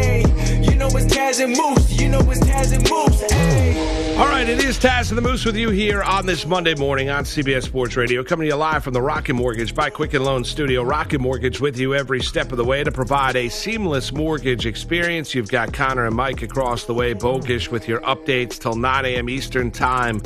You know it's Taz and Moose. You know it's Taz and Moose. All right, it is Taz and the Moose with you here on this Monday morning on CBS Sports Radio, coming to you live from the Rocket Mortgage by Quicken Loan Studio. Rocket Mortgage with you every step of the way to provide a seamless mortgage experience. You've got Connor and Mike across the way, Bogish with your updates till 9 a.m. Eastern Time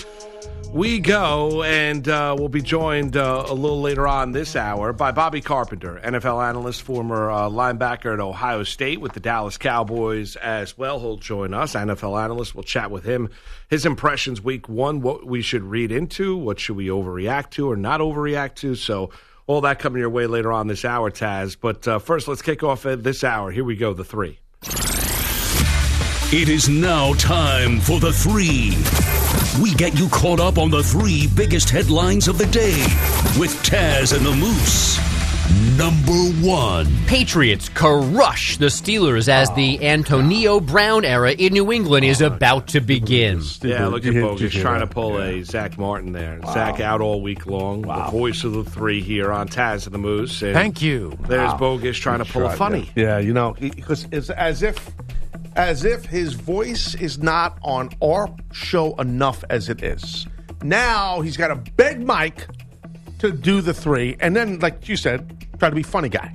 we go, and uh, we'll be joined uh, a little later on this hour by Bobby Carpenter, NFL analyst, former uh, linebacker at Ohio State with the Dallas Cowboys as well. He'll join us, NFL analyst. We'll chat with him. His impressions week one, what we should read into, what should we overreact to or not overreact to. So, all that coming your way later on this hour, Taz. But uh, first, let's kick off this hour. Here we go, the three. It is now time for the three. We get you caught up on the three biggest headlines of the day with Taz and the Moose. Number one. Patriots crush the Steelers as the oh, Antonio Brown era in New England is oh, about to begin. Yeah, look at You hit- Bogus trying to pull it. a Zach Martin there. Zach out all week long. The voice of the three here on Taz and the Moose. And Thank you. There's Bogus trying to pull a funny. Yeah, you know, because it's as if, as if his voice is not on our show enough as it is. Now he's got a big mic to do the three, and then, like you said, try to be funny guy,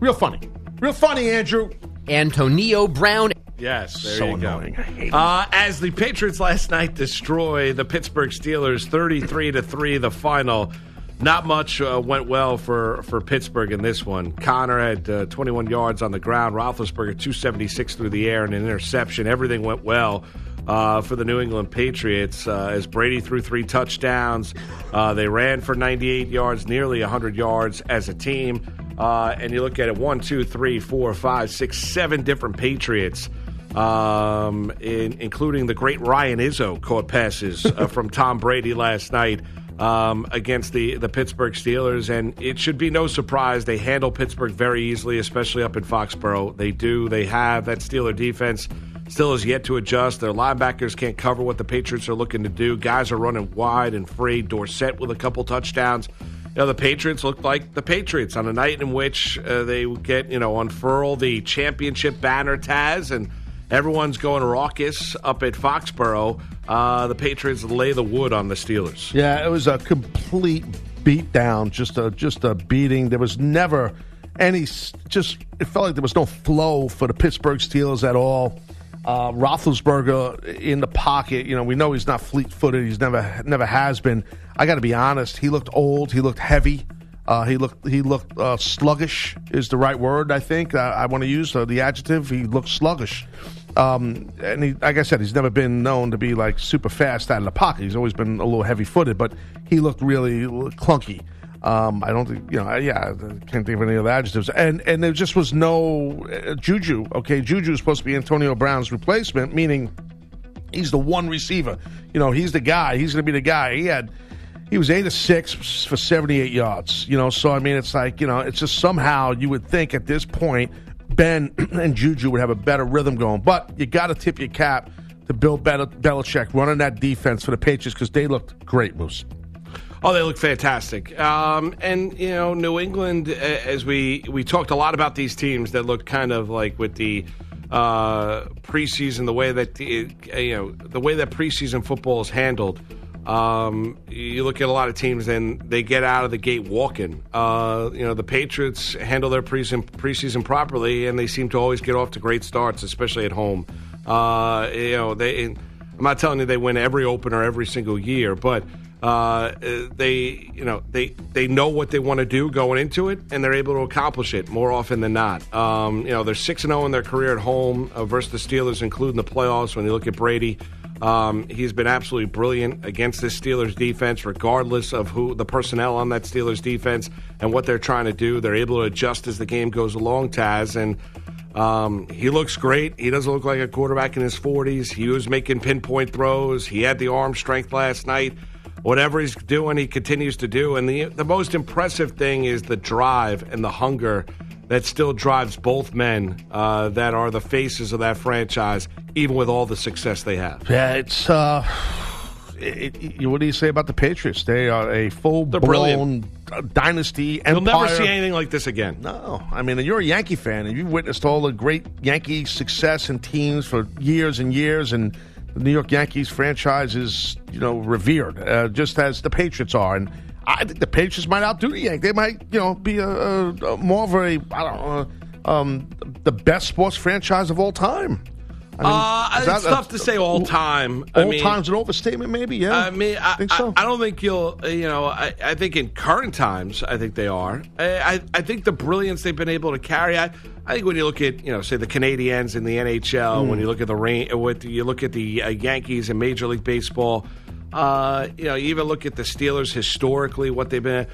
real funny, real funny, Andrew. Antonio Brown Yes, there so you go. annoying. I hate him. Uh, as the Patriots last night destroy the Pittsburgh Steelers, thirty-three to three, the final. Not much uh, went well for, for Pittsburgh in this one. Conner had uh, 21 yards on the ground. Roethlisberger 276 through the air and an interception. Everything went well uh, for the New England Patriots uh, as Brady threw three touchdowns. Uh, they ran for 98 yards, nearly 100 yards as a team. Uh, and you look at it one, two, three, four, five, six, seven different Patriots um, in, including the great Ryan Izzo caught passes uh, from Tom Brady last night um, against the, the Pittsburgh Steelers. And it should be no surprise they handle Pittsburgh very easily, especially up in Foxborough. They do. They have that Steeler defense still has yet to adjust. Their linebackers can't cover what the Patriots are looking to do. Guys are running wide and free. Dorsett with a couple touchdowns. You know, the Patriots look like the Patriots on a night in which uh, they get, you know, unfurl the championship banner, Taz, and everyone's going raucous up at Foxborough. Uh, the Patriots lay the wood on the Steelers. Yeah, it was a complete beatdown, just a just a beating. There was never any just it felt like there was no flow for the Pittsburgh Steelers at all. Uh, Roethlisberger in the pocket, you know, we know he's not fleet footed. He's never never has been. I got to be honest. He looked old. He looked heavy. Uh, he looked he looked uh, sluggish is the right word. I think uh, I want to use uh, the adjective. He looked sluggish. Um, and he, like I said, he's never been known to be like super fast out of the pocket. He's always been a little heavy footed, but he looked really clunky. Um, I don't think you know. Yeah, I can't think of any other adjectives. And and there just was no uh, Juju. Okay, Juju is supposed to be Antonio Brown's replacement, meaning he's the one receiver. You know, he's the guy. He's going to be the guy. He had he was eight of six for seventy eight yards. You know, so I mean, it's like you know, it's just somehow you would think at this point Ben and Juju would have a better rhythm going. But you got to tip your cap to Bill Belichick running that defense for the Patriots because they looked great, Moose. Oh, they look fantastic. Um, and you know, New England, as we we talked a lot about these teams that look kind of like with the uh, preseason, the way that the, you know the way that preseason football is handled. Um, you look at a lot of teams and they get out of the gate walking. Uh, you know, the Patriots handle their preseason, preseason properly, and they seem to always get off to great starts, especially at home. Uh, you know, they. I'm not telling you they win every opener every single year, but uh, they, you know, they they know what they want to do going into it, and they're able to accomplish it more often than not. Um, you know, they're six and zero in their career at home uh, versus the Steelers, including the playoffs. When you look at Brady, Um, he's been absolutely brilliant against this Steelers defense, regardless of who the personnel on that Steelers defense and what they're trying to do. They're able to adjust as the game goes along, Taz, and um, he looks great. He doesn't look like a quarterback in his 40s. He was making pinpoint throws. He had the arm strength last night. Whatever he's doing, he continues to do. And the the most impressive thing is the drive and the hunger that still drives both men uh, that are the faces of that franchise, even with all the success they have. Yeah, it's. Uh, it, it- what do you say about the Patriots? They are a full blown brilliant. dynasty. And You'll never see anything like this again. No, I mean you're a Yankee fan, and you've witnessed all the great Yankee success and teams for years and years, and the New York Yankees franchise is you know revered, uh, just as the Patriots are. And I think the Patriots might outdo the Yankees. They might you know be a, a, a more of a I don't know um, the best sports franchise of all time. I mean, Uh, it's a- tough to say all time. I All mean, time's an overstatement, maybe. Yeah, I mean, I, think so. I, I don't think you'll. You know, I, I think in current times, I think they are. I, I, I think the brilliance they've been able to carry. I, I think when you look at, you know, say the Canadiens in the NHL, Hmm. when you look at the rain, with you look at the uh, Yankees in Major League Baseball. Uh, you know, you even look at the Steelers historically, what they've been.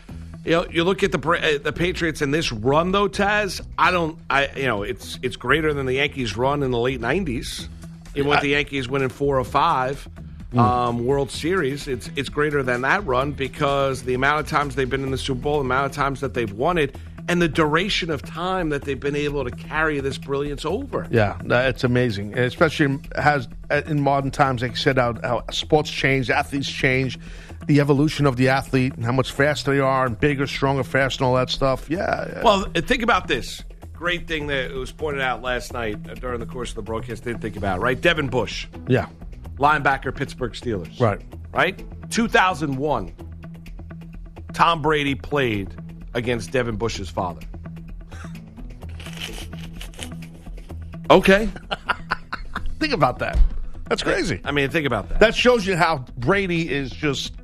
You know, you look at the the Patriots in this run though, Taz. I don't. I you know, it's it's greater than the Yankees run in the late '90s. Even with the Yankees winning four or five um, World Series, it's it's greater than that run because the amount of times they've been in the Super Bowl, the amount of times that they've won it, and the duration of time that they've been able to carry this brilliance over. Yeah, it's amazing, and especially has in modern times, like you said, how, how sports change, athletes change, the evolution of the athlete, and how much faster they are, and bigger, stronger, faster, and all that stuff. Yeah, yeah. Well, think about this. Great thing that was pointed out last night uh, during the course of the broadcast. Didn't think about right? Devin Bush, yeah, linebacker, Pittsburgh Steelers. right. right? 2001, Tom Brady played against Devin Bush's father. Okay. Think about that. That's crazy. I mean, think about that. That shows you how Brady is just.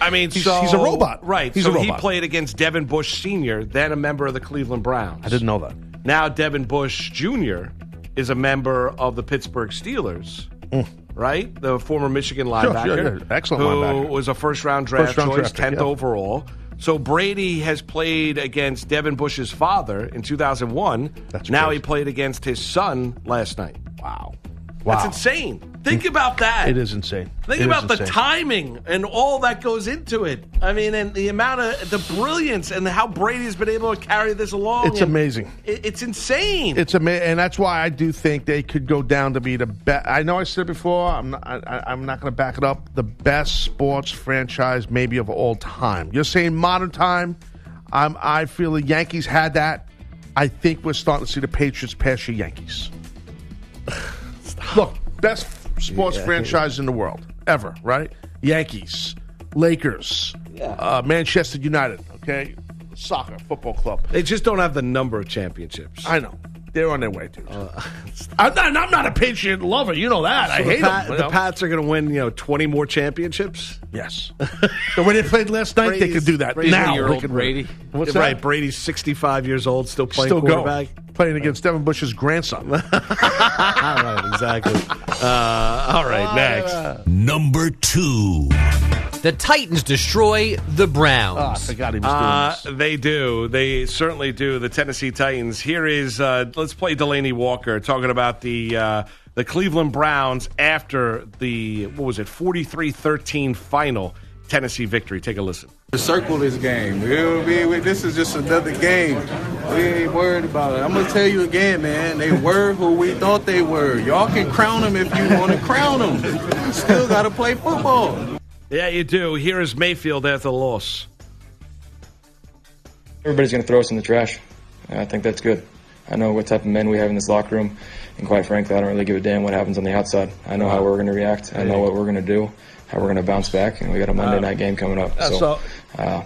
I mean, He's- so, he's a robot. Right. He's so a he played against Devin Bush Sr., then a member of the Cleveland Browns. I didn't know that. Now Devin Bush Jr. is a member of the Pittsburgh Steelers. Mm. Right, the former Michigan linebacker, sure, yeah. Excellent who linebacker. was a first-round draft First-round choice, draft tenth yeah. overall. So Brady has played against Devin Bush's father in 2001. That's now crazy. he played against his son last night. Wow. Wow. That's insane. Think about that. It is insane. Think It about the insane. timing and all that goes into it. I mean, and the amount of the brilliance and how Brady's been able to carry this along. It's amazing. it- It's insane. It's amazing, and that's why I do think they could go down to be the best. I know I said it before. I'm not. I, I'm not going to back it up. The best sports franchise, maybe of all time. You're saying modern time. I'm, I feel the Yankees had that. I think we're starting to see the Patriots pass your Yankees. Look, best sports franchise in the world ever, right? Yankees, Lakers, uh, Manchester United. Okay, soccer, football club. they just don't have the number of championships. I know. They're on their way, dude. I'm, not, I'm not a Patriot lover. You know that. I the, hate Pat- them. the know? Pats are going to win, you know, 20 more championships. Yes. the way they played last night, they could do that. Brady's now, they old Brady. What's right, that? Brady's 65 years old, still playing Still quarterback. going. Playing against Devin Bush's grandson. all right, exactly. Uh, all right, next. Number two. The Titans destroy the Browns. oh, I forgot he was doing Uh, this. they do. They certainly do. The Tennessee Titans. Here is uh, let's play Delanie Walker talking about the uh, the Cleveland Browns after the what was it 43-13 final Tennessee victory. Take a listen. To circle this game. We'll be, we, this is just another game. We ain't worried about it. I'm gonna tell you again, man. They were who we thought they were. Y'all can crown them if you want to crown them. Still gotta play football. Yeah, you do. Here is Mayfield at the loss. Everybody's going to throw us in the trash. And I think that's good. I know what type of men we have in this locker room, and quite frankly, I don't really give a damn what happens on the outside. I know how we're going to react. I know what we're going to do, how we're going to bounce back, and we got a Monday ah. night game coming up. So, so- uh,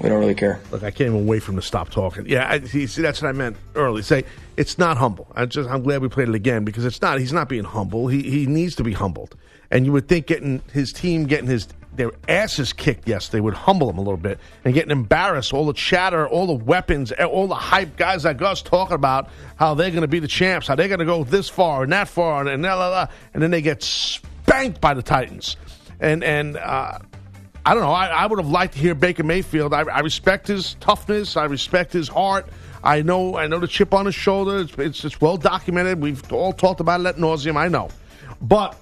we don't really care. Look, I can't even wait for him to stop talking. Yeah, I, see, that's what I meant early. Say it's not humble. I just, I'm glad we played it again because it's not. He's not being humble. He he needs to be humbled. And you would think getting his team getting his their asses kicked yesterday would humble him a little bit and getting embarrassed. All the chatter, all the weapons, all the hype guys like us talking about how they're going to be the champs, how they're going to go this far and that far, and, and, blah, blah. and then they get spanked by the Titans, and and uh, I don't know. I, I would have liked to hear Baker Mayfield. I, I respect his toughness. I respect his heart. I know. I know the chip on his shoulder. It's, it's, it's well documented. We've all talked about it at nauseum. I know, but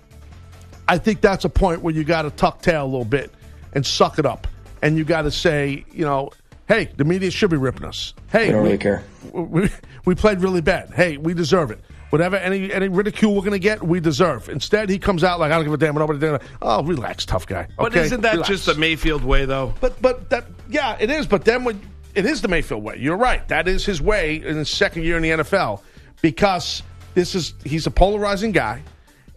I think that's a point where you got to tuck tail a little bit and suck it up, and you got to say, you know, hey, the media should be ripping us. Hey, We don't really care. We, we played really bad. Hey, we deserve it. Whatever any any ridicule we're going to get, we deserve. Instead, he comes out like I don't give a damn what nobody did. Oh, relax, tough guy. But isn't that Relax. just the Mayfield way, though? But but that yeah, it is. But then when it is the Mayfield way, you're right. That is his way in his second year in the NFL because this is he's a polarizing guy,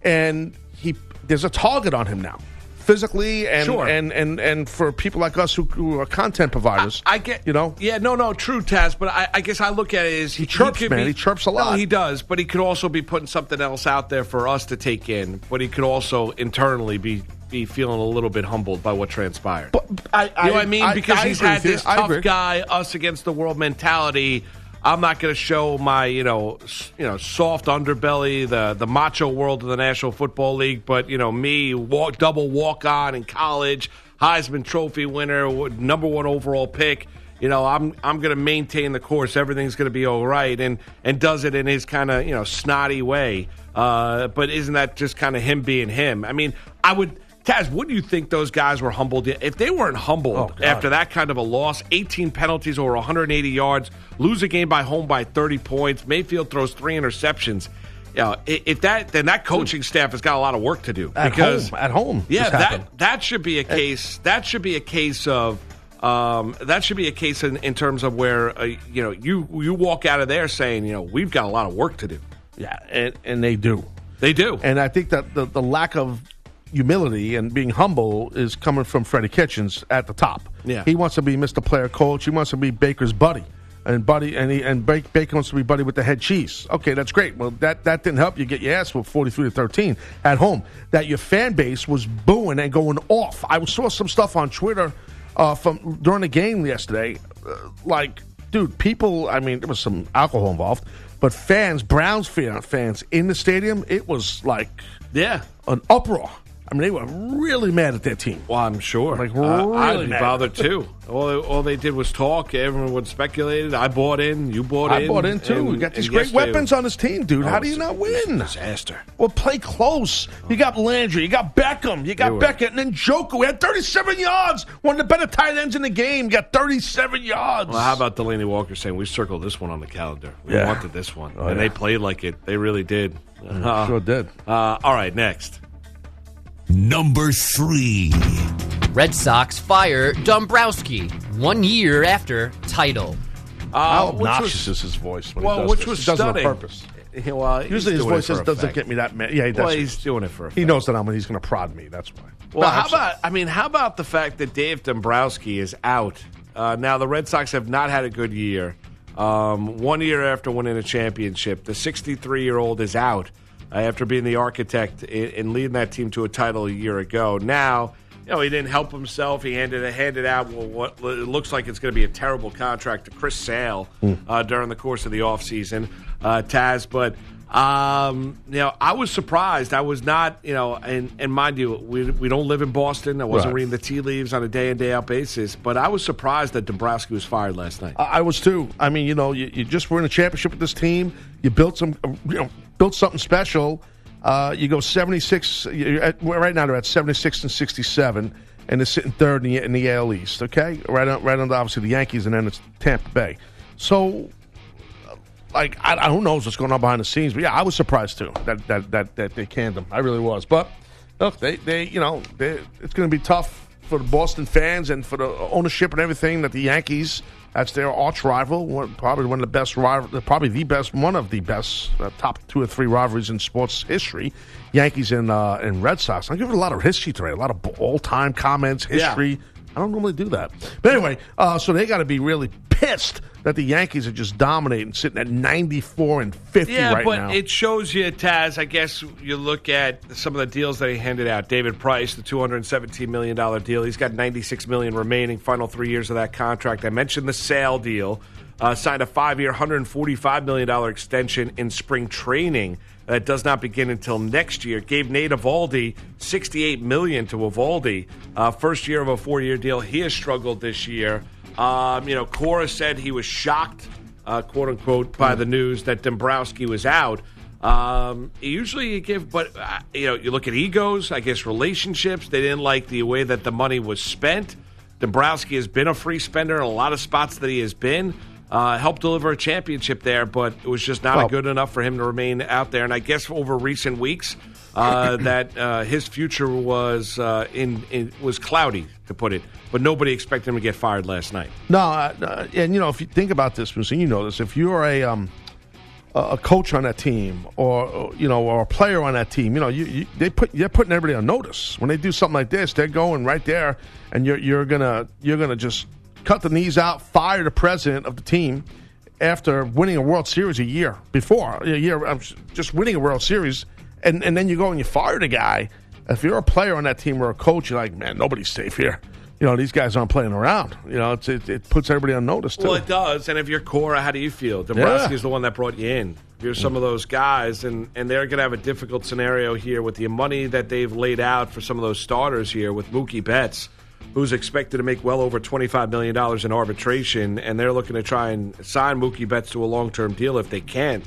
and he there's a target on him now, physically and Sure. and and and for people like us who, who are content providers. I get, you know. Yeah, no, no, true, Taz. But I, I guess I look at it as he, chirps, could man. be- He chirps a No, lot. he does, but he could also be putting something else out there for us to take in. But he could also internally be be feeling a little bit humbled by what transpired. I, you know what I mean? Because I he's had this tough guy, us against the world mentality. I'm not going to show my, you know, you know, soft underbelly, the the macho world of the National Football League. But you know, me, walk, double walk on in college, Heisman Trophy winner, number one overall pick. You know, I'm I'm going to maintain the course. Everything's going to be all right, and and does it in his kind of you know snotty way. Uh, but isn't that just kind of him being him? I mean, I would. Taz, wouldn't you think those guys were humbled? If they weren't humbled Oh, after that kind of a loss, 18 penalties over 180 yards, lose a game by home by 30 points, Mayfield throws three interceptions. You know, if that then that coaching staff has got a lot of work to do At because home, at home, yeah, that that should be a case. That should be a case of. Um, that should be a case in, in terms of where uh, you know you you walk out of there saying you know we've got a lot of work to do. Yeah, and, and they do. They do. And I think that the, the lack of humility and being humble is coming from Freddie Kitchens at the top. Yeah. He wants to be Mr. Player Coach. He wants to be Baker's buddy. And buddy and he, and Ba- Baker wants to be buddy with the head cheese. Okay, that's great. Well, that, that didn't help you get your ass with forty three to thirteen at home. That your fan base was booing and going off. I saw some stuff on Twitter uh, from during the game yesterday. Uh, like, dude, people. I mean, there was some alcohol involved, but fans, Browns fans in the stadium, it was like yeah, an uproar. I mean, they were really mad at their team. Well, I'm sure. Like, Uh, I'd be mad. bothered too. All they, all they did was talk. Everyone was speculated. I bought in. You bought I in. I bought in too. and- We got these great weapons on this team, dude. Oh, How do you not win? Disaster. Well, play close. You got Landry, you got Beckham, you got Beckett, and then Njoku We had 37 yards. One of the better tight ends in the game. Got 37 yards. Well, how about Delanie Walker saying we circled this one on the calendar? We Yeah. wanted this one, Oh, and yeah. they played like it. They really did. Uh, sure did. Uh, all right, next. Number three. Red Sox fire Dombrowski one year after title. How Uh, which obnoxious was- is his voice? When well, he does which this? was he does it on stunning. purpose. Yeah, well, he's Usually his doing it voice for doesn't effect. get me that mad. Yeah, he does. Well, he's doing it for. he knows that I'm. He's going to prod me. That's why. Well, No, how about? I mean, how about the fact that Dave Dombrowski is out? Uh, now the Red Sox have not had a good year. Um, one year after winning a championship, the 63 year old is out uh, after being the architect in leading that team to a title a year ago. Now. You know, he didn't help himself. He handed handed out well, what it looks like it's going to be a terrible contract to Chris Sale uh, during the course of the offseason, uh, Taz. But um, you know, I was surprised. I was not, you know, and, and mind you, we, we don't live in Boston. I wasn't Right. reading the tea leaves on a day in day out basis. But I was surprised that Dombrowski was fired last night. I I was too. I mean, you know, you, you just were in a championship with this team. You built some, you know, built something special. Uh, you go seventy six. At, right now they're at seventy six and sixty seven, and they're sitting third in the, in the AL East. Okay, right on, right under obviously the Yankees, and then it's Tampa Bay. So, uh, like, I, I who knows what's going on behind the scenes? But yeah, I was surprised too that that that, that they canned them. I really was. But look, they they you know they, it's going to be tough for the Boston fans and for the ownership and everything that the Yankees. That's their arch rival, one, probably one of the best rival, probably the best, one of the best uh, top two or three rivalries in sports history. Yankees and uh, and Red Sox. I'm giving a lot of history today, a lot of all time comments, history. I don't normally do that, but anyway, uh, so they got to be really pissed that the Yankees are just dominating, sitting at 94 and 50 Yeah, right but now. it shows you, Taz. I guess you look at some of the deals that he handed out. David Price, the two hundred and seventeen million dollar deal. He's got ninety six million remaining. Final three years of that contract. I mentioned the Sale deal. uh, signed a five-year, $145 million extension in spring training that does not begin until next year. Gave Nate Eovaldi 68 million to Eovaldi. Uh, first year of a four-year deal. He has struggled this year. Um, you know, Cora said he was shocked, uh, quote unquote, by the news that Dombrowski was out. Um, usually you give, but uh, you know, you look at egos, I guess relationships. They didn't like the way that the money was spent. Dombrowski has been a free spender in a lot of spots that he has been. Uh, helped deliver a championship there, but it was just not Well- good enough for him to remain out there. And I guess over recent weeks, uh, that uh, his future was uh, in, in was cloudy, to put it. But nobody expected him to get fired last night. No, uh, uh, and you know if you think about this, and you know this, if you're a um, a a coach on that team, or, or, you know, or a player on that team, you know, you, you they put they're putting everybody on notice when they do something like this. They're going right there, and you're you're gonna you're gonna just cut the knees out, fire the president of the team after winning a World Series a year before a year, just winning a World Series, and and then you go and you fire the guy. If you're a player on that team or a coach, you're like, man, nobody's safe here. You know, these guys aren't playing around. You know, it's, it, it puts everybody on notice too. Well, it does. And if you're Cora, how do you feel? Dombrowski's the one that brought you in. You're some of those guys, and, and they're going to have a difficult scenario here with the money that they've laid out for some of those starters here with Mookie Betts, who's expected to make well over $25 million in arbitration, and they're looking to try and sign Mookie Betts to a long term deal if they can't,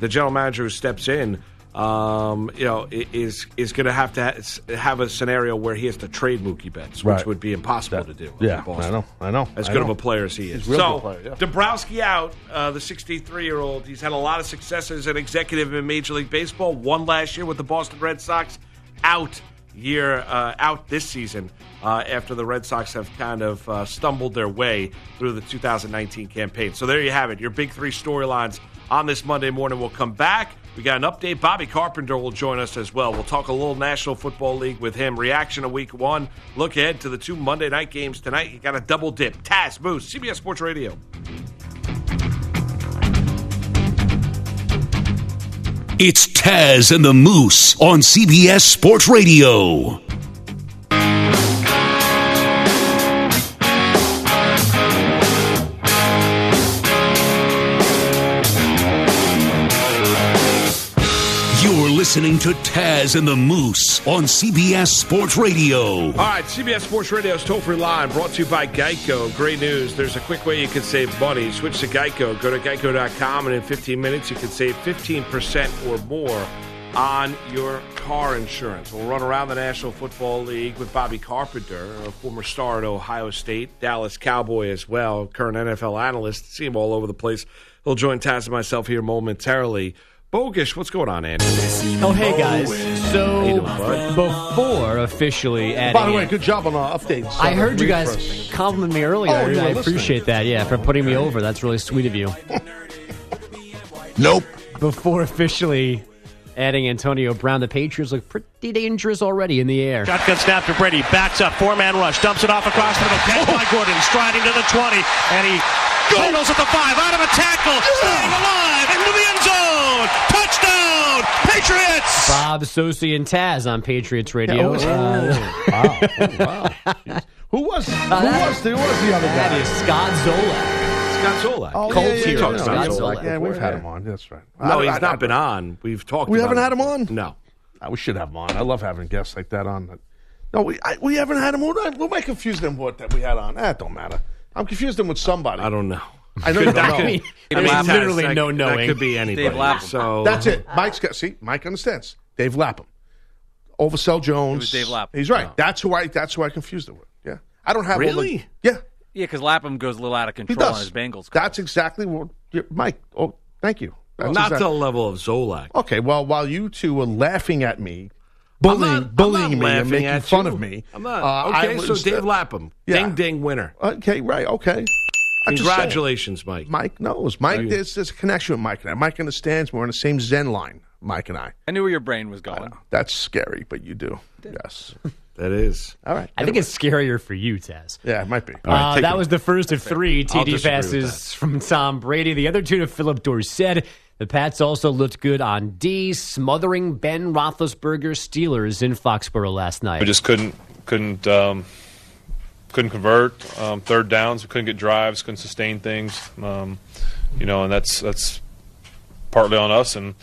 The general manager who steps in, um, you know, is is going to have to ha- have a scenario where he has to trade Mookie Betts, which Right. would be impossible to do. yeah, I know, I know. as I good know. of a player as he is. So, good player, yeah. Dombrowski out, uh, the 63 year old. He's had a lot of success as an executive in Major League Baseball. One last year with the Boston Red Sox. Out year uh, out this season uh, after the Red Sox have kind of uh, stumbled their way through the 2019 campaign. So there you have it. Your big three storylines on this Monday morning. We'll come back. We got an update. Bobby Carpenter will join us as well. We'll talk a little National Football League with him. Reaction to Week One. Look ahead to the two Monday night games tonight. You got a double dip. Taz Moose, CBS Sports Radio. It's Taz and the Moose on CBS Sports Radio. Listening to Taz and the Moose on CBS Sports Radio. All right, CBS Sports Radio's toll free line brought to you by Geico. Great news. There's a quick way you can save money. Switch to Geico. Go to geico.com, and in 15 minutes, you can save 15% or more on your car insurance. We'll run around the National Football League with Bobby Carpenter, a former star at Ohio State, Dallas Cowboy as well, current NFL analyst. See him all over the place. He'll join Taz and myself here momentarily. Bogish, what's going on, Andy? Oh, hey guys. So you doing, bud? before officially adding, By the way, in- good job on our updates. I Uh, heard you guys for us. compliment me earlier. Oh, you were I listening. appreciate that. Yeah, for putting me over. That's really sweet of you. Nope. Before officially adding Antonio Brown, the Patriots look pretty dangerous already in the air. Shotgun snap to Brady. Backs up. Four man rush. Dumps it off across the middle. Catch by Gordon. Striding to the 20. And he signals at the 5. Out of a tackle. Staying alive. Into the end zone. Touchdown. Patriots. Bob Socci and Taz on Patriots Radio. Oh, Uh, wow. Oh, wow. Who was who was who was the other guy? That is Scott Zolak. Scott Zolak. Oh, Colts yeah, yeah, hero, yeah, yeah, Scott yeah, Zolak. Yeah, we've had him on. That's right. No, I- he's I- not I- been on. We've talked. We about haven't had him on? No. Uh, we should have him on. I love having guests like that on. No, we I, we haven't had him. Who, who am I confusing him with that we had on? That don't matter. I'm confusing him with somebody. I don't know. I know you don't That know. could- I mean, I mean, there's literally that- no That knowing. could be anybody. Dave Lapham. So That's it. Mike's got see. Mike understands. Dave Lapham, Oversell Jones. It was Dave Lapham. He's right. That's who I. That's who I confused it with. Yeah, I don't have all the- Really? yeah, Yeah, because Lapham goes a little out of control on his Bengals. That's exactly what yeah, Mike. Oh, thank you. That's not exact- to the level of Zolak. Okay, well, while you two were laughing at me, I'm bullying, I'm bullying not me, and making at fun you. of me. I'm not. uh, I okay, so Dave Lapham, Yeah. ding ding winner. Okay, right. Okay. I'm just saying. Congratulations, Mike. Mike knows. Mike, there's, there's a connection with Mike and I. Mike understands. We're on the same Zen line, Mike and I. I knew where your brain was going. That's scary, but you do. Yes. That is. All right. I think it's scarier for you, Taz. Yeah, it might be. Uh, take that it. was the first of three I'll TD disagree with passes from Tom Brady. The other two to Philip Dorsett. The Pats also looked good on D, smothering Ben Roethlisberger's Steelers in Foxborough last night. We just couldn't couldn't um, couldn't convert um, third downs. We couldn't get drives. Couldn't sustain things. Um, you know, and that's that's partly on us and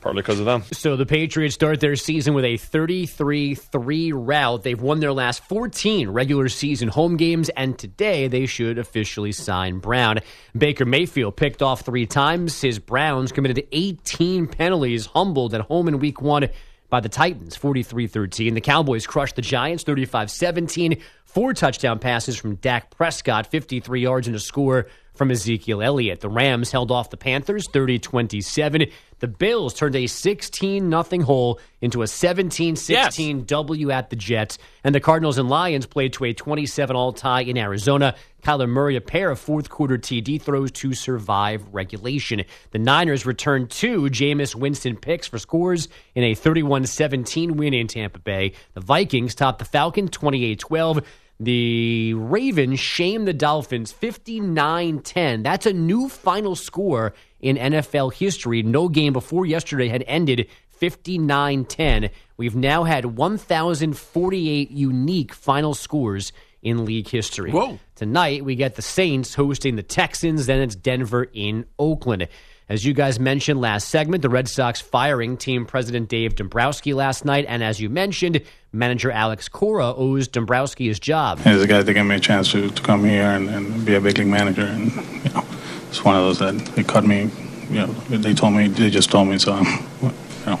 partly because of them. So the Patriots start their season with a 33-3 route. They've won their last 14 regular season home games, and today they should officially sign Brown. Baker Mayfield picked off three times. His Browns committed 18 penalties, humbled at home in week one by the Titans, 43-13. The Cowboys crushed the Giants, 35-17. Four touchdown passes from Dak Prescott, 53 yards and a score from Ezekiel Elliott. The Rams held off the Panthers 30 27. The Bills turned a 16 0 hole into a 17 16 W at the Jets. And the Cardinals and Lions played to a 27 all tie in Arizona. Kyler Murray, a pair of fourth quarter TD throws to survive regulation. The Niners returned two Jameis Winston picks for scores in a 31 17 win in Tampa Bay. The Vikings topped the Falcon 28 12. The Ravens shamed the Dolphins 59 10. That's a new final score in NFL history. No game before yesterday had ended 59 10. We've now had 1,048 unique final scores in league history. Whoa. Tonight, we get the Saints hosting the Texans, then it's Denver in Oakland. As you guys mentioned last segment, the Red Sox firing team president Dave Dombrowski last night, and as you mentioned, manager Alex Cora owes Dombrowski his job. He's a guy that gave me a chance to, to come here and, and be a big league manager, and you know, it's one of those that they cut me. You know, they told me, they just told me, so I'm, you know,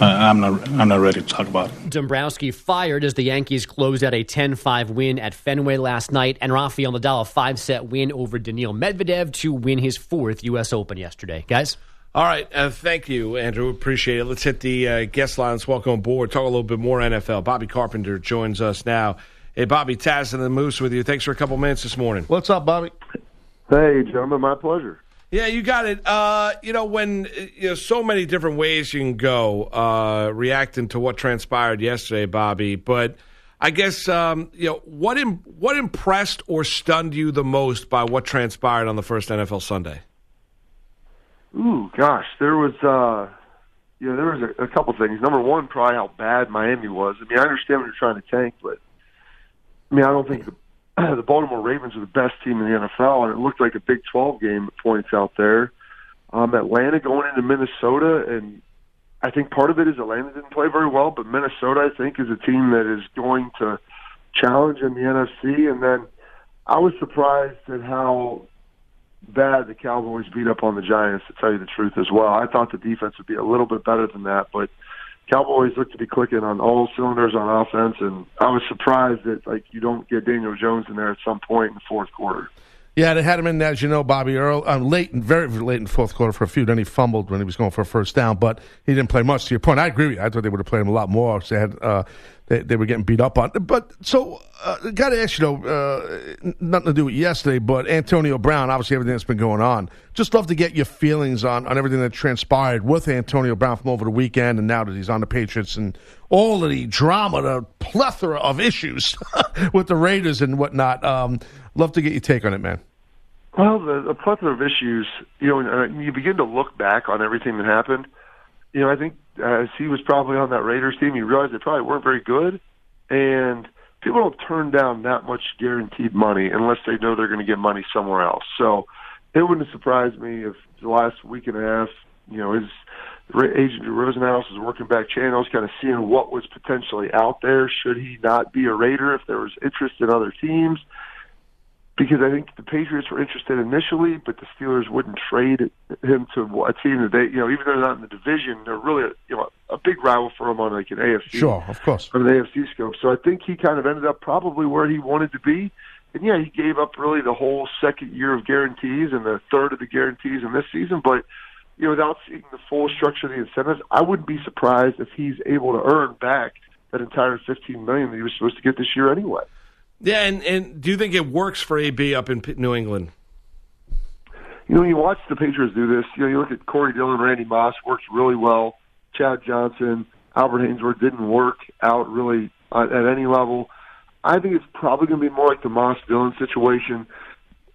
I, I'm not, I'm not ready to talk about it. Dombrowski fired as the Yankees closed out a 10-5 win at Fenway last night, and Rafael Nadal a five-set win over Daniil Medvedev to win his fourth U.S. Open yesterday. Guys. All right, uh, thank you, Andrew. Appreciate it. Let's hit the uh, guest lines. Welcome aboard. Talk a little bit more NFL. Bobby Carpenter joins us now. Hey, Bobby Taz and the Moose with you. Thanks for a couple minutes this morning. What's up, Bobby? Hey, gentlemen, my pleasure. Yeah, you got it. Uh, you know, when you know so many different ways you can go uh, reacting to what transpired yesterday, Bobby. But I guess um, you know what Im- what impressed or stunned you the most by what transpired on the first NFL Sunday. Ooh, gosh, there was, uh, you know, there was a, a couple things. Number one, probably how bad Miami was. I mean, I understand when you're trying to tank, but I mean, I don't think the, the Baltimore Ravens are the best team in the NFL, and it looked like a Big 12 game at points out there. Um, Atlanta going into Minnesota, and I think part of it is Atlanta didn't play very well, but Minnesota, I think, is a team that is going to challenge in the NFC. And then I was surprised at how bad the Cowboys beat up on the Giants, to tell you the truth as well. I thought the defense would be a little bit better than that, but Cowboys look to be clicking on all cylinders on offense, and I was surprised that like you don't get Daniel Jones in there at some point in the fourth quarter. Yeah, they had him in, as you know, Bobby Earl, um, late, and very late in fourth quarter for a few. Then he fumbled when he was going for a first down, but he didn't play much. To your point, I agree with you. I thought they would have played him a lot more. They had uh, they, they were getting beat up on. But so, uh, got to ask you though, uh, nothing to do with yesterday, but Antonio Brown, obviously everything that's been going on. Just love to get your feelings on on everything that transpired with Antonio Brown from over the weekend, and now that he's on the Patriots and all of the drama, the plethora of issues with the Raiders and whatnot. Um, love to get your take on it, man. Well, the, the plethora of issues, you know, uh, you begin to look back on everything that happened. You know, I think Uh, as he was probably on that Raiders team, you realize they probably weren't very good, and people don't turn down that much guaranteed money unless they know they're going to get money somewhere else. So it wouldn't surprise me if the last week and a half, you know, his agent Rosenhaus is working back channels, kind of seeing what was potentially out there. Should he not be a Raider if there was interest in other teams? Because I think the Patriots were interested initially, but the Steelers wouldn't trade him to a team that they, you know, even though they're not in the division, they're really, a, you know, a big rival for him on like an AFC. Sure, of course, from an AFC scope. So I think he kind of ended up probably where he wanted to be. And yeah, he gave up really the whole second year of guarantees and the third of the guarantees in this season, but you know, without seeing the full structure of the incentives, I wouldn't be surprised if he's able to earn back that entire fifteen million that he was supposed to get this year anyway. Yeah, and, and do you think it works for AB up in New England? You know, you watch the Patriots do this, you know, you look at Corey Dillon, Randy Moss works really well. Chad Johnson, Albert Haynesworth didn't work out really at, at any level. I think it's probably going to be more like the Moss Dillon situation.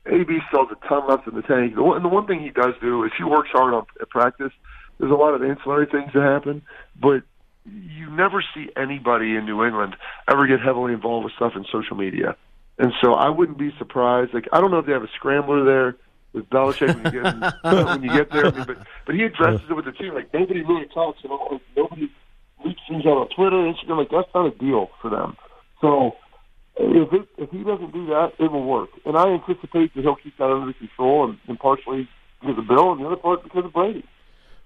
AB still has a ton left in the tank. The one, and the one thing he does do is he works hard on at practice. There's a lot of ancillary things that happen, but you never see anybody in New England ever get heavily involved with stuff in social media. And so I wouldn't be surprised. Like I don't know if they have a scrambler there with Belichick when you get when you get there, I mean, but but he addresses it with the team. Like nobody really talks, you know, like nobody leaks things out on Twitter, Instagram. Like that's not a deal for them. So if it, if he doesn't do that, it will work. And I anticipate that he'll keep that under control, and, and partially because of Bill, and the other part because of Brady.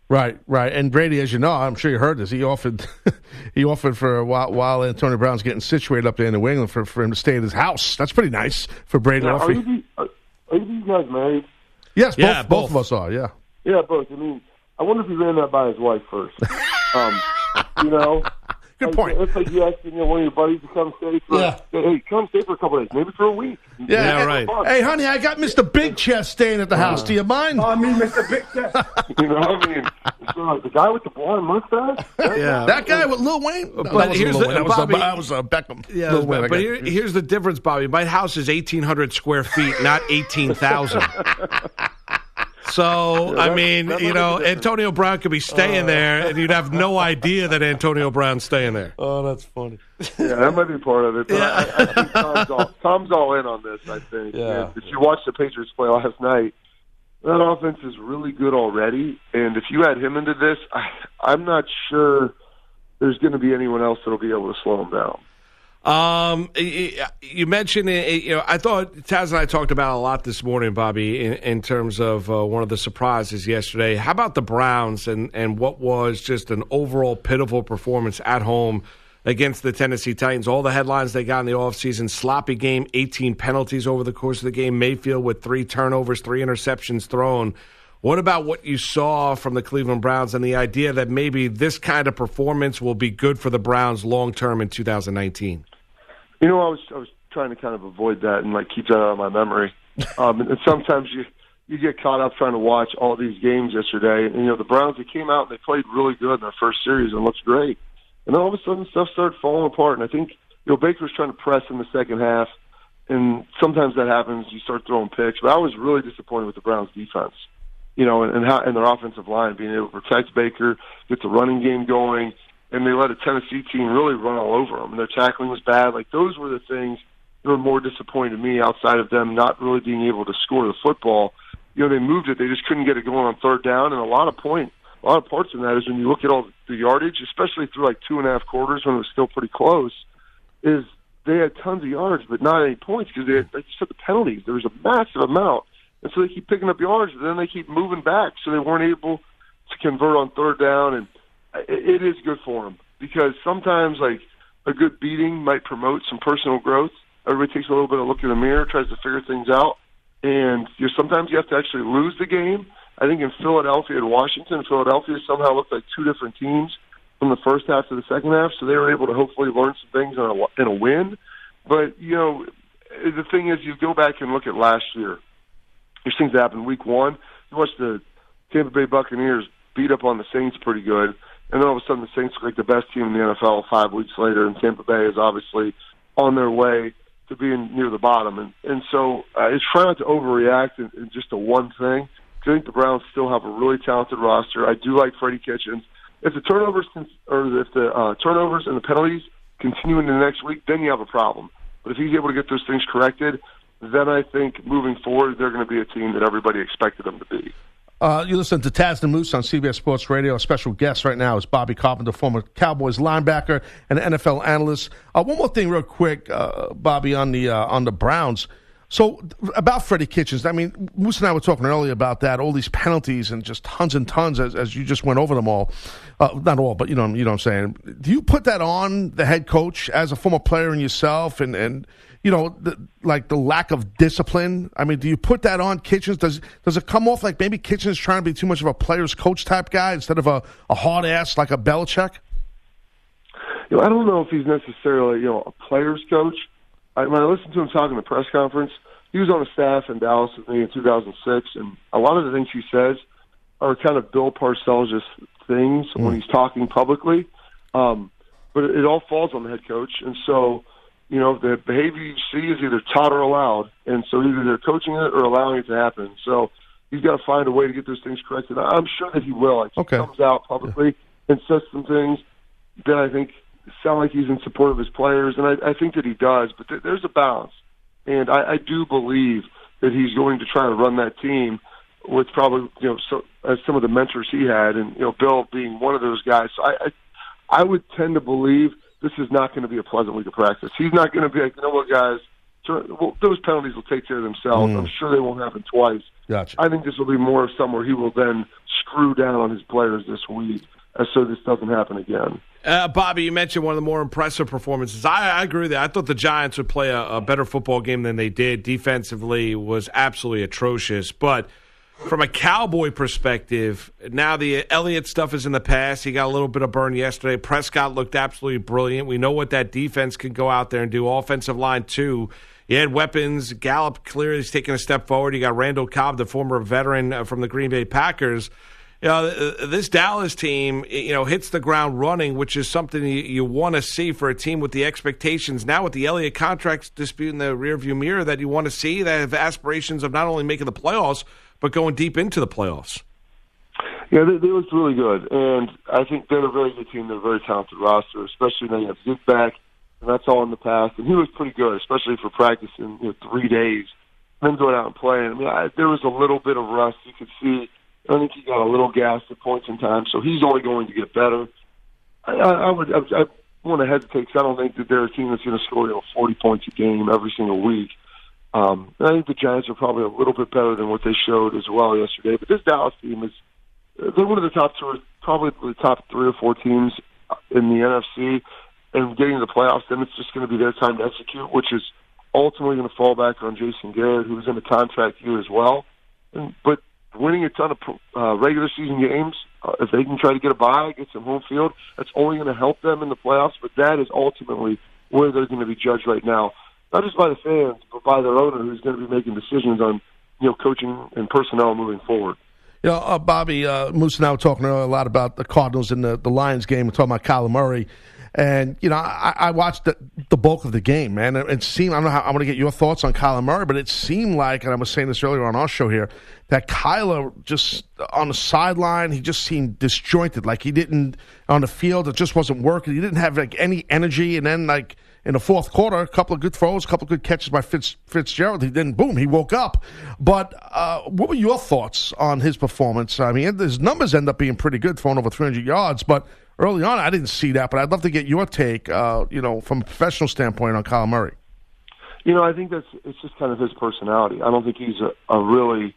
Right, right. And Brady, as you know, I'm sure you heard this. He offered, he offered for a while, while Antonio Brown's getting situated up there in New England for, for him to stay at his house. That's pretty nice for Brady. Now, are, you, are, are you guys married? yes, both, Yeah, both both. of us are. Yeah. Yeah, both. I mean, I wonder if he ran that by his wife first. um, you know, Good like, point. It's like you asking you know, one of your buddies to come stay for. Yeah. Hey, come stay for a couple days, maybe for a week. Yeah, Yeah, right. Hey, honey, I got Mr. Big Chest staying at the house. Do you mind? Oh, I mean, Mr. Big Chest. you know, I mean, so, like, the guy with the blonde mustache. Yeah. that guy with Lil Wayne. No, But that here's Lil the- Wayne. that Bobby- uh, that was uh, Beckham. Yeah, Lil Wayne, but, but here, here's the difference, Bobby. My house is 1,800 square feet, not 18,000. So, I that- mean, you know, make a difference. Antonio Brown could be staying oh. there, and you'd have no idea that Antonio Brown's staying there. oh, that's funny. Yeah, that might be part of it. But I, I think Tom's all, Tom's all in on this. I think. Yeah. And if you watch the Patriots play last night, that offense is really good already. And if you add him into this, I, I'm not sure there's going to be anyone else that'll be able to slow him down. Um, you mentioned, you know, I thought Taz and I talked about a lot this morning, Bobby, in, in terms of uh, one of the surprises yesterday. How about the Browns and, and what was just an overall pitiful performance at home against the Tennessee Titans? All the headlines they got in the offseason sloppy game, 18 penalties over the course of the game, Mayfield with three turnovers, three interceptions thrown. What about what you saw from the Cleveland Browns and the idea that maybe this kind of performance will be good for the Browns long term in 2019? You know, I was I was trying to kind of avoid that and like keep that out of my memory. Um, and, sometimes you you get caught up trying to watch all these games yesterday. And you know, the Browns they came out and they played really good in their first series and looked great. And then all of a sudden stuff started falling apart. And I think you know Baker's trying to press in the second half, and sometimes that happens. You start throwing picks. But I was really disappointed with the Browns defense. You know, and, and how and their offensive line being able to protect Baker, get the running game going and they let a Tennessee team really run all over them. And their tackling was bad. Like those were the things that were more disappointing to me. Outside of them not really being able to score the football, you know, they moved it. They just couldn't get it going on third down. And a lot of point, a lot of parts in that is when you look at all the yardage, especially through like two and a half quarters when it was still pretty close, is they had tons of yards but not any points because they had, like you said, the penalties. There was a massive amount, and so they keep picking up yards, but then they keep moving back, so they weren't able to convert on third down and it is good for him because sometimes like a good beating might promote some personal growth. Everybody takes a little bit of look in the mirror, tries to figure things out, and you sometimes you have to actually lose the game. I think in Philadelphia and Washington, Philadelphia somehow looked like two different teams from the first half to the second half, so they were able to hopefully learn some things in a, in a win. But you know, the thing is, you go back and look at last year. These things that happened week one. You watch the Tampa Bay Buccaneers beat up on the Saints pretty good. And then all of a sudden, the Saints look like the best team in the NFL five weeks later, and Tampa Bay is obviously on their way to being near the bottom. And and so uh, it's trying not to overreact in, in just to one thing. I think the Browns still have a really talented roster. I do like Freddie Kitchens. If the turnovers con- or if the uh, turnovers and the penalties continue into the next week, then you have a problem. But if he's able to get those things corrected, then I think moving forward, they're going to be a team that everybody expected them to be. Uh, you listen to Taz the Moose on CBS Sports Radio. A special guest right now is Bobby Carpenter, former Cowboys linebacker and NFL analyst. Uh, one more thing, real quick, uh, Bobby, on the uh, on the Browns. So about Freddie Kitchens, I mean, Moose and I were talking earlier about that, all these penalties and just tons and tons, as, as you just went over them all. Uh, not all, but you know, you know what I'm saying. Do you put that on the head coach as a former player and yourself, and and you know, the, like the lack of discipline? I mean, do you put that on Kitchens? Does does it come off like maybe Kitchens trying to be too much of a player's coach type guy instead of a, a hard ass like a Belichick? You know, I don't know if he's necessarily you know a player's coach. I, when I listened to him talk in the press conference, he was on the staff in Dallas with me in 2006, and a lot of the things he says are kind of Bill Parcells just things when he's talking publicly. Um, but it all falls on the head coach, and so you know the behavior you see is either taught or allowed, and so either they're coaching it or allowing it to happen. So he's got to find a way to get those things corrected. I'm sure that he will. Like, Okay. He comes out publicly and says some things. that I think sound like he's in support of his players, and I, I think that he does. But th- there's a balance, and I, I do believe that he's going to try to run that team with probably you know so, as some of the mentors he had, and you know Bill being one of those guys. So I, I I would tend to believe this is not going to be a pleasant week of practice. He's not going to be like, you know what, guys. Well, those penalties will take care of themselves. Mm. I'm sure they won't happen twice. Gotcha. I think this will be more of something where he will then screw down on his players this week, uh, so this doesn't happen again. Uh, Bobby, you mentioned one of the more impressive performances. I, I agree with that. I thought the Giants would play a, a better football game than they did. Defensively was absolutely atrocious, but from a Cowboy perspective, now the Elliott stuff is in the past. He got a little bit of burn yesterday. Prescott looked absolutely brilliant. We know what that defense can go out there and do. Offensive line too. You had weapons. Gallup clearly is taking a step forward. You got Randall Cobb, the former veteran uh, from the Green Bay Packers. You know, this Dallas team, you know, hits the ground running, which is something you, you want to see for a team with the expectations now with the Elliott contract dispute in the rearview mirror that you want to see that have aspirations of not only making the playoffs but going deep into the playoffs. Yeah, they, they looked really good, and I think they're a very good team. They're a very talented roster, especially now you have Zeke back, and that's all in the past. And he was pretty good, especially for practicing you know, three days, then going out and playing. I mean, I, there was a little bit of rust you could see. I think he got a little gassed at points in time, so he's only going to get better. I, I, I would, I, I want to hesitate because I don't think that they're a team that's going to score you know 40 points a game every single week. Um, I think the Giants are probably a little bit better than what they showed as well yesterday. But this Dallas team is they're one of the top two, probably the top three or four teams in the NFC. And getting to the playoffs, then it's just going to be their time to execute, which is ultimately going to fall back on Jason Garrett, who's in a contract year as well. And, but winning a ton of uh, regular season games, uh, if they can try to get a bye, get some home field, that's only going to help them in the playoffs. But that is ultimately where they're going to be judged right now not just by the fans, but by their owner, who's going to be making decisions on you know coaching and personnel moving forward. You know, uh, Bobby uh, Moose and I were talking a lot about the Cardinals and the, the Lions game. We're talking about Kyler Murray. And, you know, I, I watched the, the bulk of the game, man. It, it seemed, I don't know how, I want to get your thoughts on Kyler Murray, but it seemed like, and I was saying this earlier on our show here, that Kyler just on the sideline, he just seemed disjointed. Like he didn't, on the field, it just wasn't working. He didn't have like any energy. And then, like, in the fourth quarter, a couple of good throws, a couple of good catches by Fitz, Fitzgerald. He then, boom, he woke up. But uh, what were your thoughts on his performance? I mean, his numbers end up being pretty good, throwing over 300 yards. But early on, I didn't see that. But I'd love to get your take, uh, you know, from a professional standpoint on Kyler Murray. You know, I think that's it's just kind of his personality. I don't think he's a, a really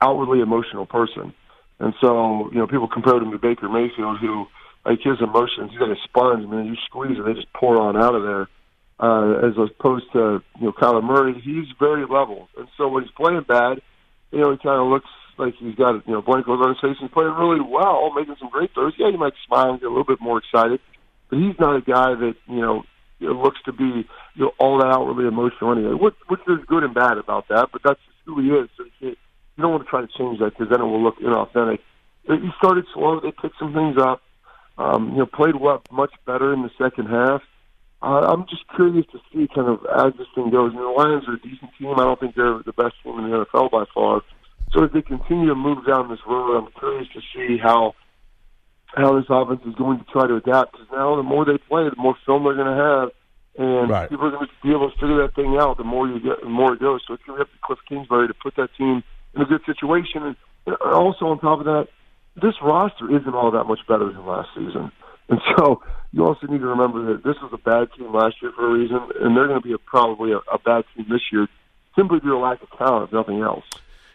outwardly emotional person. And so, you know, people compared him to Baker Mayfield, who, like, his emotions, he's like a sponge. I mean, you squeeze it, they just pour on out of there uh, as opposed to you know Kyler Murray. He's very level, and so when he's playing bad, you know he kind of looks like he's got you know blank look on his face. He's playing really well, making some great throws. Yeah, you might smile and get a little bit more excited, but he's not a guy that you know looks to be you know all that outwardly emotional anyway. Which, which is good and bad about that, but that's just who he is. So you, you don't want to try to change that because then it will look inauthentic. He started slow. They picked some things up. Um, you know, played well, much better in the second half. Uh, I'm just curious to see kind of as this thing goes. And the Lions are a decent team. I don't think they're the best team in the NFL by far. So as they continue to move down this road, I'm curious to see how how this offense is going to try to adapt. Because now, the more they play, the more film they're going to have, and Right. people are going to be able to figure that thing out. The more you get, the more it goes. So it's going to be up to Cliff Kingsbury to put that team in a good situation. And and also on top of that, this roster isn't all that much better than last season. And so you also need to remember that this was a bad team last year for a reason, and they're going to be a, probably a, a bad team this year simply due to lack of talent, if nothing else.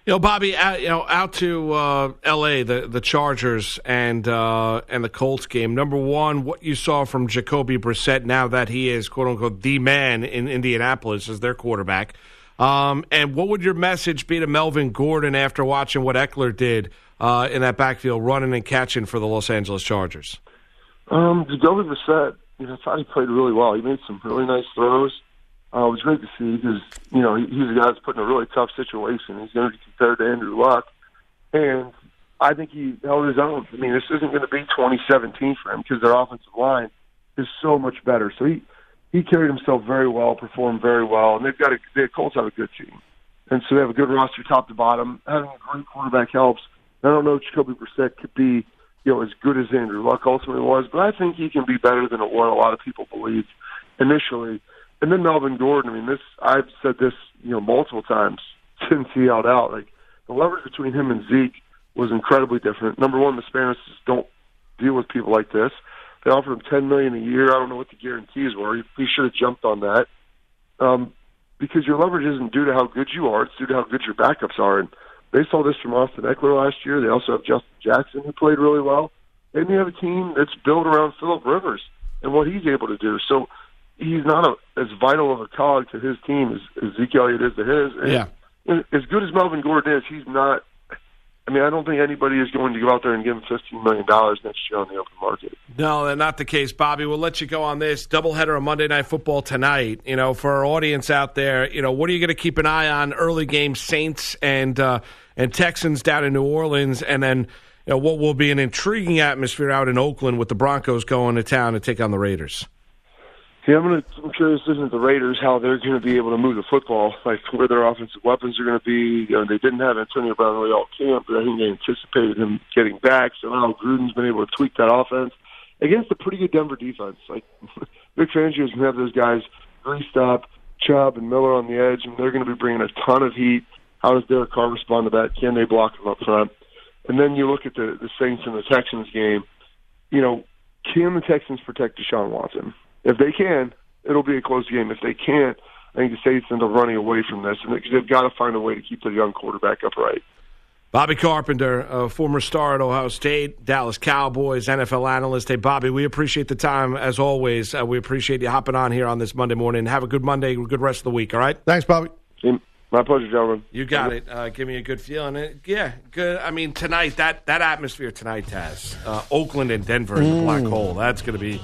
You know, Bobby, out, you know, out to uh, L.A., the the Chargers and uh, and the Colts game. Number one, what you saw from Jacoby Brissett now that he is quote unquote the man in Indianapolis as their quarterback. Um, and what would your message be to Melvin Gordon after watching what Ekeler did uh, in that backfield, running and catching for the Los Angeles Chargers? Um, Jacoby Brissett, you know, I thought he played really well. He made some really nice throws. Uh, it was great to see because you know he, he's a guy that's put in a really tough situation. He's going to be compared to Andrew Luck, and I think he held his own. I mean, this isn't going to be 2017 for him because their offensive line is so much better. So he he carried himself very well, performed very well, and they've got a the Colts have a good team, and so they have a good roster top to bottom. Having a great quarterback helps. I don't know if Jacoby Brissett could be you know, as good as Andrew Luck ultimately was, but I think he can be better than what a lot of people believed initially. And then Melvin Gordon, I mean, this I've said this, you know, multiple times since he held out. Like the leverage between him and Zeke was incredibly different. Number one, the Spanos don't deal with people like this. They offered him ten million a year. I don't know what the guarantees were. He, he should have jumped on that. Um, because your leverage isn't due to how good you are; it's due to how good your backups are. And they saw this from Austin Ekeler last year. They also have Justin Jackson, who played really well. And they have a team that's built around Philip Rivers and what he's able to do. So he's not a, as vital of a cog to his team as, as Zeke Elliott is to his. And Yeah. As good as Melvin Gordon is, he's not. I mean, I don't think anybody is going to go out there and give him fifteen million dollars next year on the open market. No, not the case, Bobby. We'll let you go on this doubleheader of Monday Night Football tonight. You know, for our audience out there, you know, what are you going to keep an eye on? Early game Saints and uh, and Texans down in New Orleans, and then you know what will be an intriguing atmosphere out in Oakland with the Broncos going to town to take on the Raiders. Yeah, I'm gonna. I'm curious looking at the Raiders how they're going to be able to move the football, like where their offensive weapons are going to be. You know, they didn't have Antonio Brown really all camp, but I think they anticipated him getting back. So now Gruden's been able to tweak that offense against a pretty good Denver defense. Like Vic Fangio's going to have those guys greased up, Chubb and Miller on the edge, and they're going to be bringing a ton of heat. How does Derek Carr respond to that? Can they block him up front? And then you look at the the Saints and the Texans game. You know, can the Texans protect Deshaun Watson? If they can, it'll be a close game. If they can't, I think the Saints end up running away from this, and they- they've got to find a way to keep their young quarterback upright. Bobby Carpenter, a former star at Ohio State, Dallas Cowboys, NFL analyst. Hey, Bobby, we appreciate the time as always. Uh, we appreciate you hopping on here on this Monday morning. Have a good Monday, good rest of the week. All right. Thanks, Bobby. My pleasure, gentlemen. You got it. Uh, give me a good feeling. Uh, yeah, good. I mean, tonight that that atmosphere tonight, Taz, uh, Oakland and Denver in the black Mm. hole. That's going to be.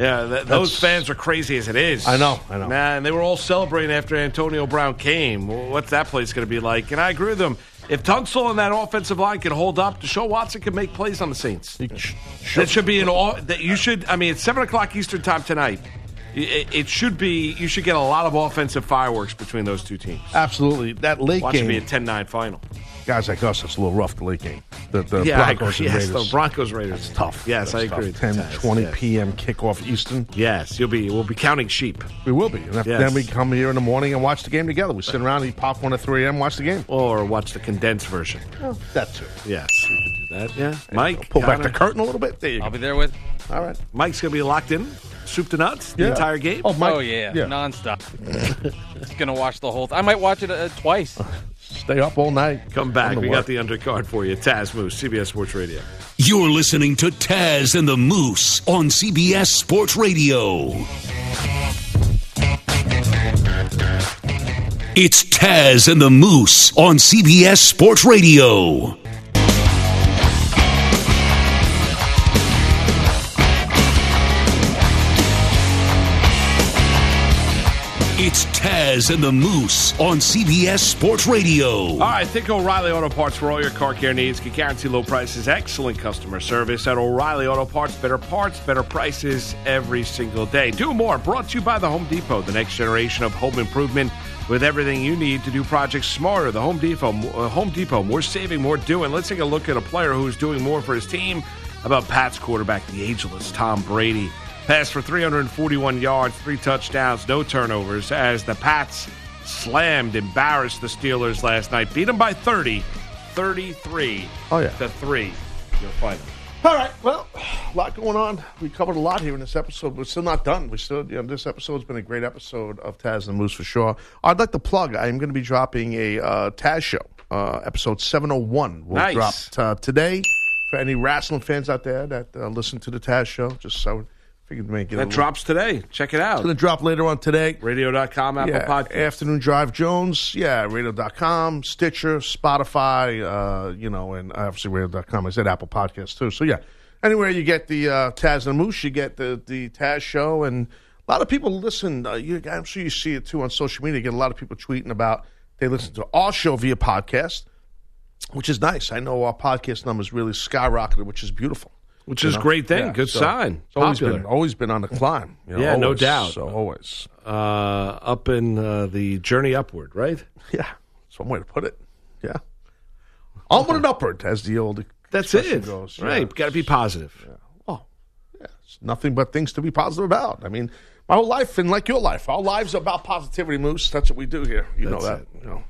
Yeah, th- those fans are crazy as it is. I know, I know. Nah, and they were all celebrating after Antonio Brown came. What's that place going to be like? And I agree with them. If Tunsil and that offensive line can hold up, Deshaun Watson can make plays on the Saints. That should be an all. That you should. I mean, it's seven o'clock Eastern time tonight. It, it should be. You should get a lot of offensive fireworks between those two teams. Absolutely. That late Watch it game, be a 10-9 final. Guys like us, it's a little rough, the late game. The, the yeah, Broncos agree. and Yes, Raiders. the Broncos Raiders. It's tough. Yes, That's I agree. tough. 10, Taz, 20 yes. p.m. kickoff Eastern. Yes, you'll be. We'll be counting sheep. We will be. And Yes. then we come here in the morning and watch the game together. We sit around, eat popcorn at 3 a.m., watch the game. Or watch the condensed version. That too. Yes, we could do that. Yeah, Mike, Pull back the curtain a little bit. There you I'll go. be there with. All right. Mike's gonna be locked in, soup to nuts, the Yeah. entire game. Oh, Mike. oh yeah, yeah. nonstop. Just gonna watch the whole. Th- I might watch it uh, twice. Stay up all night. Come back. We work. got the undercard for you. Taz Moose, CBS Sports Radio. You're listening to Taz and the Moose on CBS Sports Radio. It's Taz and the Moose on CBS Sports Radio. It's Taz and the Moose on CBS Sports Radio. All right, think O'Reilly Auto Parts for all your car care needs. Can guarantee low prices, excellent customer service at O'Reilly Auto Parts. Better parts, better prices every single day. Do more. Brought to you by the Home Depot, the next generation of home improvement with everything you need to do projects smarter. The Home Depot, uh, Home Depot, more saving, more doing. Let's take a look at a player who's doing more for his team. About Pat's quarterback, the ageless Tom Brady? Passed for 341 yards, three touchdowns, no turnovers, as the Pats slammed, embarrassed the Steelers last night. Beat them by 30, 33 Oh, yeah. to 3. Your final. All right. Well, a lot going on. We covered a lot here in this episode. We're still not done. We still, you know, this episode's been a great episode of Taz and Moose for sure. I'd like to plug. I'm going to be dropping a uh, Taz show. Uh, episode 701 will Nice. drop uh, today for any wrestling fans out there that uh, listen to the Taz show. Just so figured to make it. That drops today. Check it out. It's going to drop later on today. Radio.com, Apple yeah, Podcast. Afternoon Drive Jones, yeah, radio.com, Stitcher, Spotify, uh, you know, and obviously radio.com. I said Apple Podcast too. So, yeah, anywhere you get the uh, Taz and Moose, you get the, the Taz show. And a lot of people listen. Uh, you, I'm sure you see it too on social media. You get a lot of people tweeting about they listen to our show via podcast, which is nice. I know our podcast numbers really skyrocketed, which is beautiful. Which is a know? great thing. Yeah, Good so sign. It's always Popular. been always been on the climb. you know, Yeah, no doubt. So always. Uh, up in uh, the journey upward, right? Yeah, that's one way to put it. Yeah. Onward and upward, as the old That's it. goes. Yeah. Right. Got to be positive. It's nothing but things to be positive about. I mean, my whole life and like your life, our lives are about positivity, Moose. That's what we do here. You That's know that. it. You know,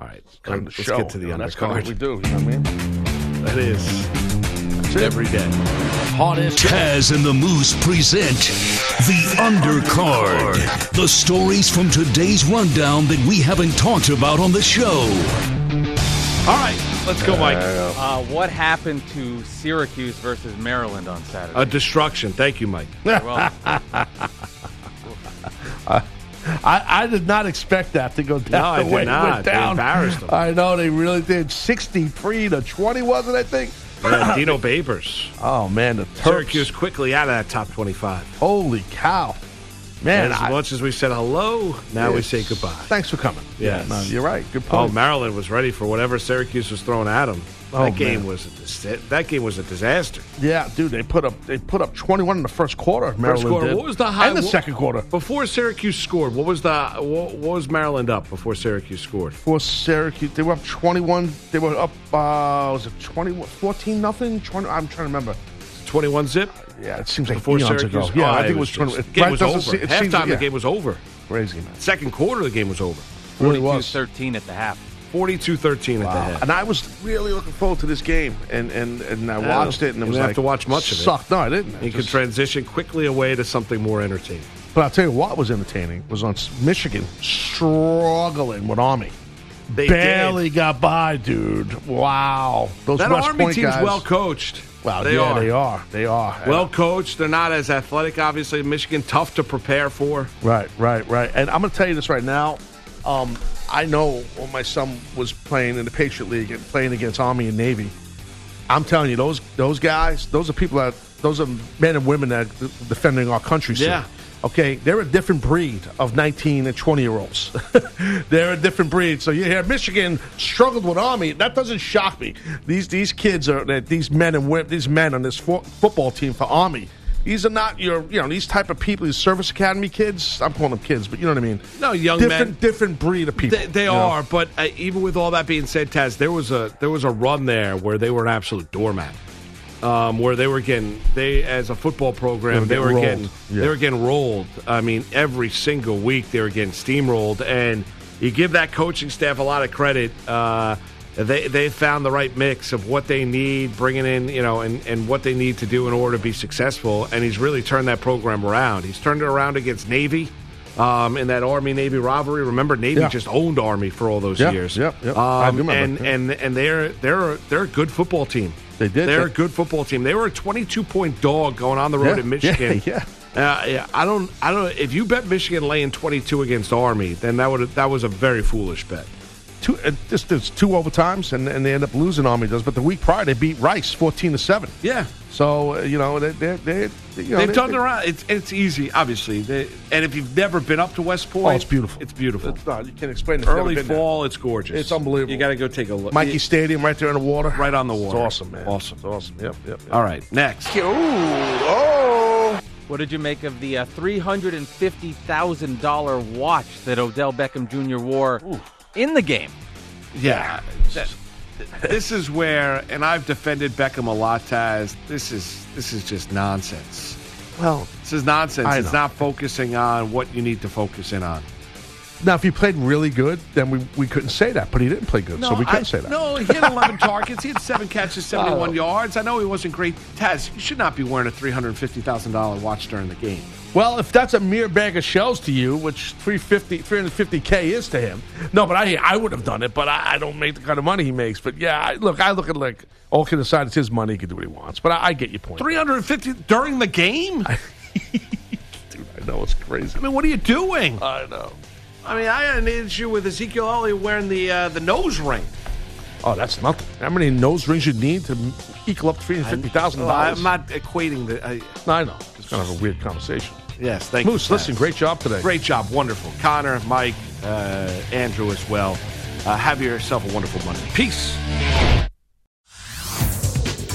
All right. Let's show. get to the You know, That's undercard. of what we do. You know what I mean? That's it. every day. Hardest. Taz and the Moose present the undercard. The stories from today's rundown that we haven't talked about on the show. All right. Let's go, Mike. Uh, what happened to Syracuse versus Maryland on Saturday? A destruction. Thank you, Mike. well, I, I did not expect that to go down No, I the did way it not. went They embarrassed them. I know they really did. Sixty-three to twenty, wasn't it, I think? Yeah, Dino Babers. Oh man, the Terps. Syracuse quickly out of that top 25. Holy cow, man! as I- much as we said hello, now we say goodbye. Thanks for coming. Yes. no, you're right. Good point. Oh, point. Maryland was ready for whatever Syracuse was throwing at them. Oh, that game man. was a dis- that game was a disaster. yeah, dude, they put up they put up 21 in the first quarter. Maryland First quarter. did. What was the high? And the what- second quarter. before Syracuse scored? What was the what, what was Maryland up before Syracuse scored? For Syracuse, they were up 21. They were up. Uh, was it 21? 14 nothing? 20. I'm trying to remember. Twenty-one zip Yeah, it seems like before eons Syracuse. ago. Yeah, Oh, I think it was 20. the it- game right, was over. se- it seems- Halftime, yeah. the game was over. Crazy man. Second quarter, the game was over. Really 42-13 at the half. 42-13 at the Wow. half. And I was really looking forward to this game, and and, and I watched it, and it was didn't have to watch much of it. Sucked. No, I didn't. You could transition quickly away to something more entertaining. but I'll tell you what was entertaining was on Michigan struggling with Army. They Barely got by, dude. Wow, those That West Army Point team's guys. well coached. Well, they yeah, are. they are. They are. Well coached. They're not as athletic, obviously. Michigan, tough to prepare for. Right, right, right. And I'm going to tell you this right now. Um, I know when my son was playing in the Patriot League and playing against Army and Navy. I'm telling you, those those guys, those are people that, those are men and women that are defending our country. still. Yeah. Okay, they're a different breed of 19 and 20 year olds. they're a different breed. So you hear Michigan struggled with Army. That doesn't shock me. These these kids are that these men and women, these men on this fo- football team for Army. These are not your, you know, these type of people. These service academy kids. I'm calling them kids, but you know what I mean. No, young different, men. different breed of people. They, they you know? are, but uh, even with all that being said, Taz, there was a there was a run there where they were an absolute doormat. Um, where they were getting they as a football program They were getting getting. Yeah. they were getting rolled. I mean, every single week they were getting steamrolled, and you give that coaching staff a lot of credit. Uh, they they found the right mix of what they need, bringing in you know, and and what they need to do in order to be successful. And he's really turned that program around. He's turned it around against Navy. Um, in that Army Navy rivalry, remember Navy Yeah. just owned Army for all those Yeah, years. I do Um, remember, and yeah. and and they're they're they're a good football team. They did. They're They- a good football team. They were a 22 point dog going on the road Yeah, in Michigan. yeah, Uh, yeah. I don't. I don't. If you bet Michigan laying 22 against Army, then that would that was a very foolish bet. Two, uh, just there's two overtimes, and, and they end up losing. Army does, but the week prior they beat Rice fourteen to seven. Yeah. So uh, you know they they they you know, They've they- turned they- around. It's it's easy, obviously. They, and if you've never been up to West Point, Oh, it's beautiful. It's beautiful. It's not, you can't explain it. Early never been there. fall, it's gorgeous. It's unbelievable. You got to go take a look. Mikey You- Stadium right there in the water. right on the water. It's awesome, man. Awesome. It's awesome. Yep, yep. yep. All right, next. oh. What did you make of the uh, $350,000 watch that Odell Beckham Jr. wore in the game? Yeah. That- this is where, and I've defended Beckham a lot, Taz. This is this is just nonsense. Well, This is nonsense. It's not focusing on what you need to focus in on. now if he played really good, then we, we couldn't say that. But he didn't play good, so we couldn't I- say that. No, he had 11 targets. He had seven catches, 71 Oh. yards. I know he wasn't great. Taz, you should not be wearing a $350,000 watch during the game. Well, if that's a mere bag of shells to you, which 350, 350K is to him. No, but I I would have done it, but I, I don't make the kind of money he makes. But yeah, I, look, I look at like, all kidding decide it's his money. He can do what he wants. But I, I get your point. 350 during the game? Dude, I know it's crazy. I mean, what are you doing? I know. I mean, I had an issue with Ezekiel Elliott wearing the uh, the nose ring. Oh, that's nothing. How many nose rings you need to equal up three hundred fifty thousand dollars? I'm not equating the. I, I know. It's kind of a weird conversation. Yes, thank Moose, you. listen, great job today. Great job. Wonderful. Conner, Mike, uh, Andrew as well. Uh, have yourself a wonderful Monday. Peace.